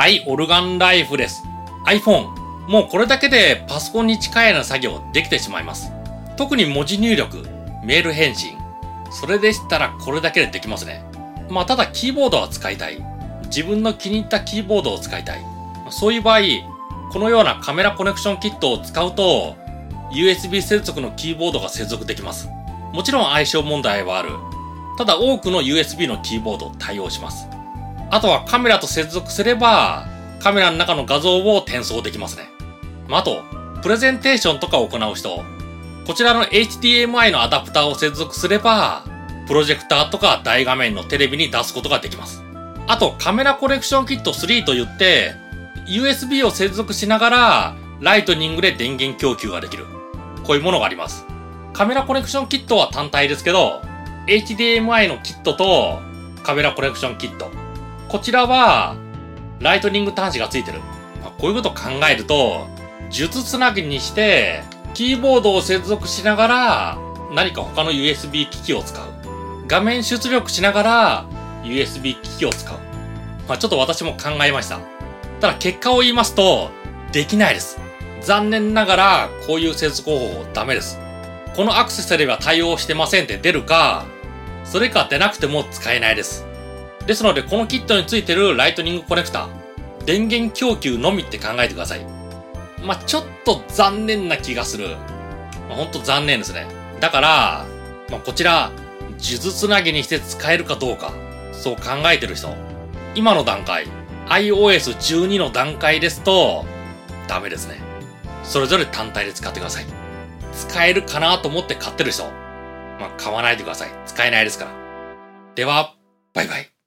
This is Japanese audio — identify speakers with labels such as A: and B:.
A: はい、オルガンライフです。iPhone。もうこれだけでパソコンに近いような作業できてしまいます。特に文字入力、メール返信。それでしたらこれだけでできますね。まあただキーボードは使いたい。自分の気に入ったキーボードを使いたい。そういう場合、このようなカメラコネクションキットを使うと、USB 接続のキーボードが接続できます。もちろん相性問題はある。ただ多くの USB のキーボード対応します。あとはカメラと接続すれば、カメラの中の画像を転送できますね。まあ、あと、プレゼンテーションとかを行う人、こちらの HDMI のアダプターを接続すれば、プロジェクターとか大画面のテレビに出すことができます。あと、カメラコレクションキット3と言って、USB を接続しながら、ライトニングで電源供給ができる。こういうものがあります。カメラコネクションキットは単体ですけど、HDMI のキットとカメラコネクションキット。こちらは、ライトニング端子がついてる。まあ、こういうことを考えると、術つなぎにして、キーボードを接続しながら、何か他の USB 機器を使う。画面出力しながら、USB 機器を使う。まあ、ちょっと私も考えました。ただ結果を言いますと、できないです。残念ながら、こういう接続方法ダメです。このアクセサリーは対応してませんって出るか、それか出なくても使えないです。ですので、このキットについてるライトニングコネクタ、電源供給のみって考えてください。まあ、ちょっと残念な気がする。まあ、ほんと残念ですね。だから、まあ、こちら、数珠つなぎにして使えるかどうか、そう考えてる人。今の段階、iOS12 の段階ですと、ダメですね。それぞれ単体で使ってください。使えるかなと思って買ってる人、まあ、買わないでください。使えないですから。では、バイバイ。